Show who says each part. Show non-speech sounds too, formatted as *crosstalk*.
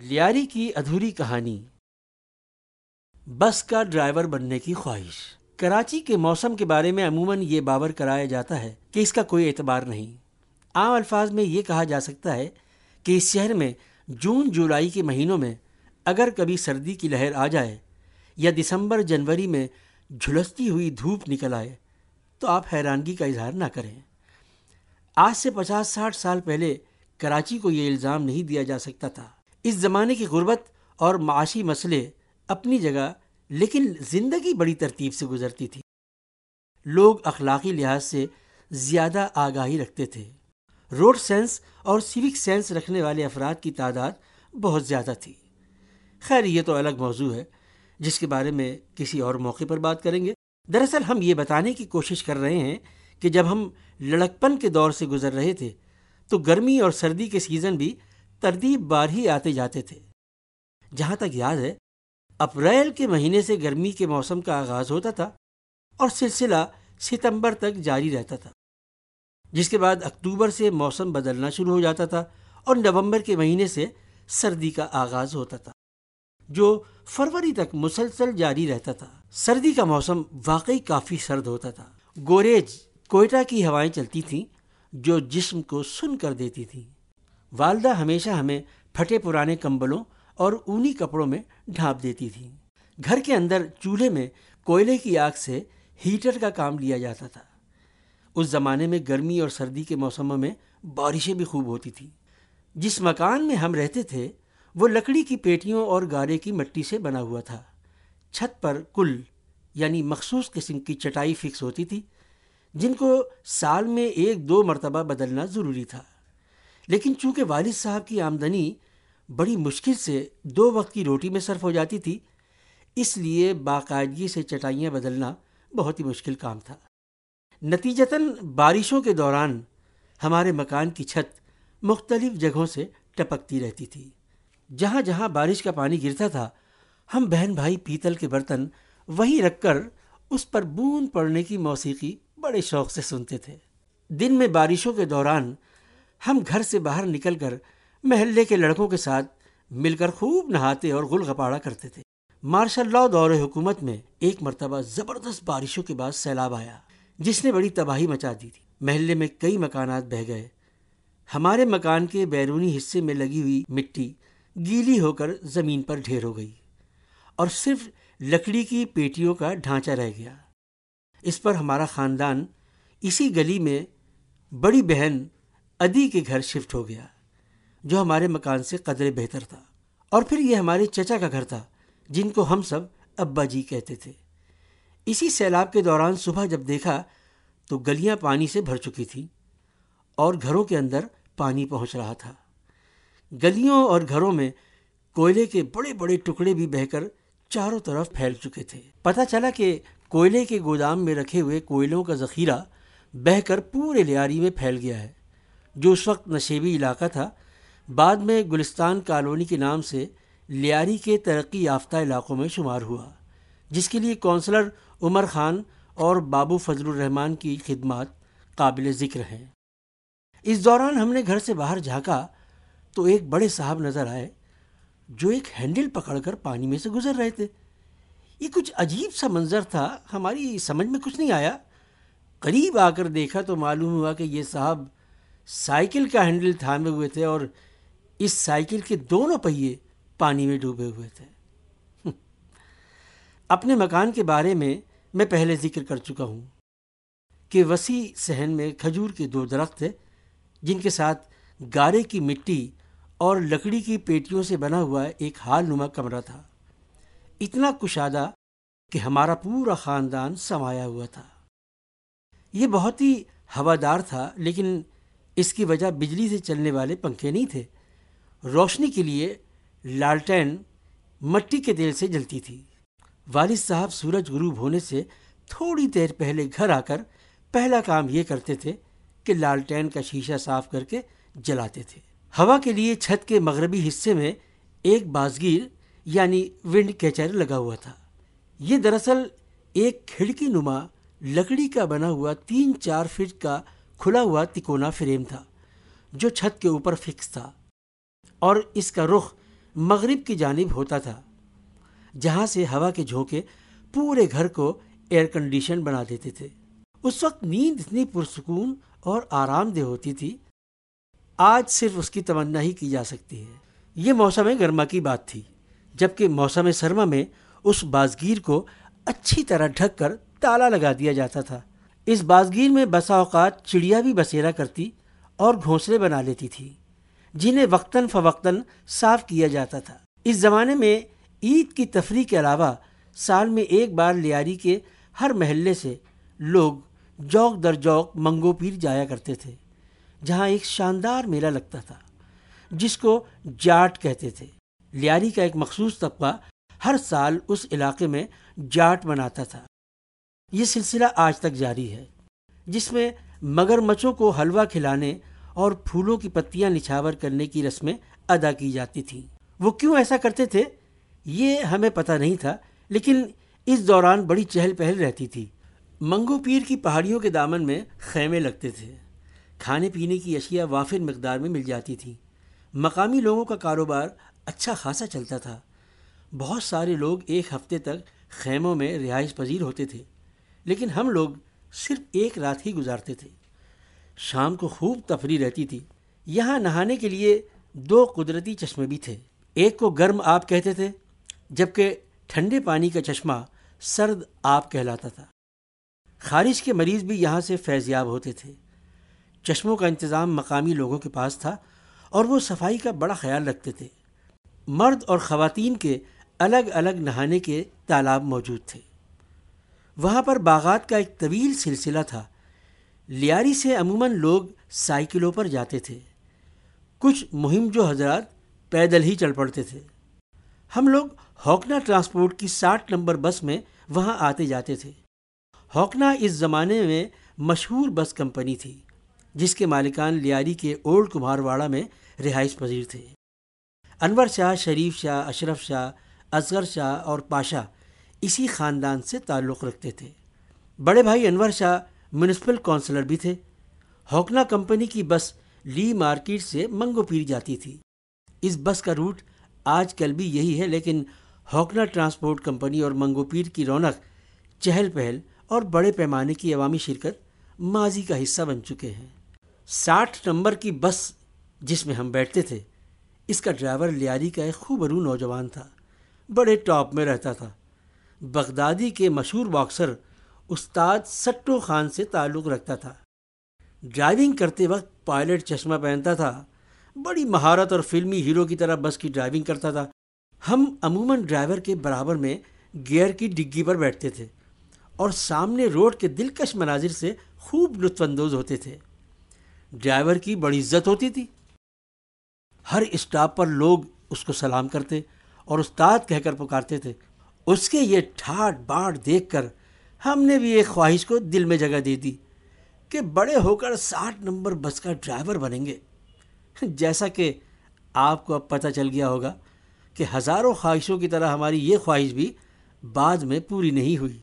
Speaker 1: لیاری کی ادھوری کہانی۔ بس کا ڈرائیور بننے کی خواہش۔ کراچی کے موسم کے بارے میں عموماً یہ باور کرایا جاتا ہے کہ اس کا کوئی اعتبار نہیں۔ عام الفاظ میں یہ کہا جا سکتا ہے کہ اس شہر میں جون جولائی کے مہینوں میں اگر کبھی سردی کی لہر آ جائے یا دسمبر جنوری میں جھلستی ہوئی دھوپ نکل آئے تو آپ حیرانگی کا اظہار نہ کریں۔ آج سے پچاس ساٹھ سال پہلے کراچی کو یہ الزام نہیں دیا جا سکتا تھا۔ اس زمانے کی غربت اور معاشی مسئلے اپنی جگہ لیکن زندگی بڑی ترتیب سے گزرتی تھی۔ لوگ اخلاقی لحاظ سے زیادہ آگاہی رکھتے تھے۔ روڈ سینس اور سیوک سینس رکھنے والے افراد کی تعداد بہت زیادہ تھی۔ خیر، یہ تو الگ موضوع ہے، جس کے بارے میں کسی اور موقع پر بات کریں گے۔ دراصل ہم یہ بتانے کی کوشش کر رہے ہیں کہ جب ہم لڑکپن کے دور سے گزر رہے تھے تو گرمی اور سردی کے سیزن بھی ترتیب بار ہی آتے جاتے تھے۔ جہاں تک یاد ہے، اپریل کے مہینے سے گرمی کے موسم کا آغاز ہوتا تھا اور سلسلہ ستمبر تک جاری رہتا تھا، جس کے بعد اکتوبر سے موسم بدلنا شروع ہو جاتا تھا اور نومبر کے مہینے سے سردی کا آغاز ہوتا تھا، جو فروری تک مسلسل جاری رہتا تھا۔ سردی کا موسم واقعی کافی سرد ہوتا تھا۔ گوریج کوئٹہ کی ہوائیں چلتی تھیں، جو جسم کو سن کر دیتی تھیں۔ والدہ ہمیشہ ہمیں پھٹے پرانے کمبلوں اور اونی کپڑوں میں ڈھانپ دیتی تھی۔ گھر کے اندر چولہے میں کوئلے کی آگ سے ہیٹر کا کام لیا جاتا تھا۔ اس زمانے میں گرمی اور سردی کے موسموں میں بارشیں بھی خوب ہوتی تھیں۔ جس مکان میں ہم رہتے تھے، وہ لکڑی کی پیٹیوں اور گارے کی مٹی سے بنا ہوا تھا۔ چھت پر کل یعنی مخصوص قسم کی چٹائی فکس ہوتی تھی، جن کو سال میں ایک دو مرتبہ بدلنا ضروری تھا۔ لیکن چونکہ والد صاحب کی آمدنی بڑی مشکل سے دو وقت کی روٹی میں صرف ہو جاتی تھی، اس لیے باقاعدگی سے چٹائیاں بدلنا بہت ہی مشکل کام تھا۔ نتیجتاً بارشوں کے دوران ہمارے مکان کی چھت مختلف جگہوں سے ٹپکتی رہتی تھی۔ جہاں جہاں بارش کا پانی گرتا تھا، ہم بہن بھائی پیتل کے برتن وہیں رکھ کر اس پر بوند پڑنے کی موسیقی بڑے شوق سے سنتے تھے۔ دن میں بارشوں کے دوران ہم گھر سے باہر نکل کر محلے کے لڑکوں کے ساتھ مل کر خوب نہاتے اور گل گپاڑا کرتے تھے۔ مارشل لا دور حکومت میں ایک مرتبہ زبردست بارشوں کے بعد سیلاب آیا، جس نے بڑی تباہی مچا دی تھی۔ محلے میں کئی مکانات بہ گئے۔ ہمارے مکان کے بیرونی حصے میں لگی ہوئی مٹی گیلی ہو کر زمین پر ڈھیر ہو گئی اور صرف لکڑی کی پیٹیوں کا ڈھانچہ رہ گیا۔ اس پر ہمارا خاندان اسی گلی میں بڑی بہن ادی کے گھر شفٹ ہو گیا، جو ہمارے مکان سے قدرے بہتر تھا۔ اور پھر یہ ہمارے چچا کا گھر تھا، جن کو ہم سب ابا جی کہتے تھے۔ اسی سیلاب کے دوران صبح جب دیکھا تو گلیاں پانی سے بھر چکی تھیں اور گھروں کے اندر پانی پہنچ رہا تھا۔ گلیوں اور گھروں میں کوئلے کے بڑے بڑے ٹکڑے بھی بہ کر چاروں طرف پھیل چکے تھے۔ پتہ چلا کہ کوئلے کے گودام میں رکھے ہوئے کوئلوں کا ذخیرہ بہ کر پورے لیاری میں پھیل گیا ہے۔ جو اس وقت نشیبی علاقہ تھا، بعد میں گلستان کالونی کے نام سے لیاری کے ترقی یافتہ علاقوں میں شمار ہوا، جس کے لیے کونسلر عمر خان اور بابو فضل الرحمان کی خدمات قابل ذکر ہیں۔ اس دوران ہم نے گھر سے باہر جھانکا تو ایک بڑے صاحب نظر آئے جو ایک ہینڈل پکڑ کر پانی میں سے گزر رہے تھے۔ یہ کچھ عجیب سا منظر تھا، ہماری سمجھ میں کچھ نہیں آیا۔ قریب آ کر دیکھا تو معلوم ہوا کہ یہ صاحب سائیکل کا ہینڈل تھامے ہوئے تھے اور اس سائیکل کے دونوں پہیے پانی میں ڈوبے ہوئے تھے۔ *laughs* اپنے مکان کے بارے میں میں پہلے ذکر کر چکا ہوں کہ وسیع صحن میں کھجور کے دو درخت تھے جن کے ساتھ گارے کی مٹی اور لکڑی کی پیٹیوں سے بنا ہوا ایک حال نما کمرہ تھا۔ اتنا کشادہ کہ ہمارا پورا خاندان سمایا ہوا تھا۔ یہ بہت ہی ہوادار تھا، لیکن اس کی وجہ بجلی سے چلنے والے پنکھے نہیں تھے۔ روشنی کے لیے لالٹین مٹی کے تیل سے جلتی تھی۔ والد صاحب سورج غروب ہونے سے تھوڑی دیر پہلے گھر آ کر پہلا کام یہ کرتے تھے کہ لالٹین کا شیشہ صاف کر کے جلاتے تھے۔ ہوا کے لیے چھت کے مغربی حصے میں ایک بازگیر یعنی ونڈ کیچر لگا ہوا تھا۔ یہ دراصل ایک کھڑکی نما لکڑی کا بنا ہوا تین چار فٹ کا کھلا ہوا تکونا فریم تھا، جو چھت کے اوپر فکس تھا، اور اس کا رخ مغرب کی جانب ہوتا تھا، جہاں سے ہوا کے جھونکے پورے گھر کو ایئر کنڈیشن بنا دیتے تھے۔ اس وقت نیند اتنی پرسکون اور آرام دہ ہوتی تھی، آج صرف اس کی تمنا ہی کی جا سکتی ہے۔ یہ موسم گرما کی بات تھی، جبکہ موسم سرما میں اس بازگیر کو اچھی طرح ڈھک کر تالا لگا دیا جاتا تھا۔ اس بازگیر میں بسا اوقات چڑیا بھی بسیرا کرتی اور گھونسلے بنا لیتی تھی، جنہیں وقتاً فوقتاً صاف کیا جاتا تھا۔ اس زمانے میں عید کی تفریح کے علاوہ سال میں ایک بار لیاری کے ہر محلے سے لوگ جوک در جوک منگو پیر جایا کرتے تھے، جہاں ایک شاندار میلہ لگتا تھا، جس کو جاٹ کہتے تھے۔ لیاری کا ایک مخصوص طبقہ ہر سال اس علاقے میں جاٹ مناتا تھا۔ یہ سلسلہ آج تک جاری ہے، جس میں مگر مچھوں کو حلوہ کھلانے اور پھولوں کی پتیاں نچھاور کرنے کی رسمیں ادا کی جاتی تھیں۔ وہ کیوں ایسا کرتے تھے؟ یہ ہمیں پتہ نہیں تھا، لیکن اس دوران بڑی چہل پہل رہتی تھی۔ منگو پیر کی پہاڑیوں کے دامن میں خیمے لگتے تھے۔ کھانے پینے کی اشیاء وافر مقدار میں مل جاتی تھیں۔ مقامی لوگوں کا کاروبار اچھا خاصا چلتا تھا۔ بہت سارے لوگ ایک ہفتے تک خیموں میں رہائش پذیر ہوتے تھے۔ لیکن ہم لوگ صرف ایک رات ہی گزارتے تھے۔ شام کو خوب تفریح رہتی تھی۔ یہاں نہانے کے لیے دو قدرتی چشمے بھی تھے۔ ایک کو گرم آپ کہتے تھے، جبکہ ٹھنڈے پانی کا چشمہ سرد آپ کہلاتا تھا۔ خارش کے مریض بھی یہاں سے فیضیاب ہوتے تھے۔ چشموں کا انتظام مقامی لوگوں کے پاس تھا اور وہ صفائی کا بڑا خیال رکھتے تھے۔ مرد اور خواتین کے الگ الگ نہانے کے تالاب موجود تھے۔ وہاں پر باغات کا ایک طویل سلسلہ تھا۔ لیاری سے عموماً لوگ سائیکلوں پر جاتے تھے۔ کچھ مہم جو حضرات پیدل ہی چل پڑتے تھے۔ ہم لوگ ہوکنا ٹرانسپورٹ کی ساٹھ نمبر بس میں وہاں آتے جاتے تھے۔ ہوکنا اس زمانے میں مشہور بس کمپنی تھی، جس کے مالکان لیاری کے اولڈ کمہار واڑہ میں رہائش پذیر تھے۔ انور شاہ، شریف شاہ، اشرف شاہ، اصغر شاہ اور پاشا اسی خاندان سے تعلق رکھتے تھے۔ بڑے بھائی انور شاہ میونسپل کونسلر بھی تھے۔ ہوکنا کمپنی کی بس لی مارکیٹ سے منگو پیر جاتی تھی۔ اس بس کا روٹ آج کل بھی یہی ہے، لیکن ہوکنا ٹرانسپورٹ کمپنی اور منگو پیر کی رونق چہل پہل اور بڑے پیمانے کی عوامی شرکت ماضی کا حصہ بن چکے ہیں۔ ساٹھ نمبر کی بس جس میں ہم بیٹھتے تھے، اس کا ڈرائیور لیاری کا ایک خوبرو نوجوان تھا۔ بڑے ٹاپ میں رہتا تھا۔ بغدادی کے مشہور باکسر استاد سٹو خان سے تعلق رکھتا تھا۔ ڈرائیونگ کرتے وقت پائلٹ چشمہ پہنتا تھا۔ بڑی مہارت اور فلمی ہیرو کی طرح بس کی ڈرائیونگ کرتا تھا۔ ہم عموماً ڈرائیور کے برابر میں گیئر کی ڈگی پر بیٹھتے تھے اور سامنے روڈ کے دلکش مناظر سے خوب لطف اندوز ہوتے تھے۔ ڈرائیور کی بڑی عزت ہوتی تھی۔ ہر اسٹاپ پر لوگ اس کو سلام کرتے اور استاد کہہ کر پکارتے تھے۔ اس کے یہ ٹھاٹ باٹ دیکھ کر ہم نے بھی ایک خواہش کو دل میں جگہ دے دی کہ بڑے ہو کر ساٹھ نمبر بس کا ڈرائیور بنیں گے۔ جیسا کہ آپ کو اب پتہ چل گیا ہوگا کہ ہزاروں خواہشوں کی طرح ہماری یہ خواہش بھی بعد میں پوری نہیں ہوئی۔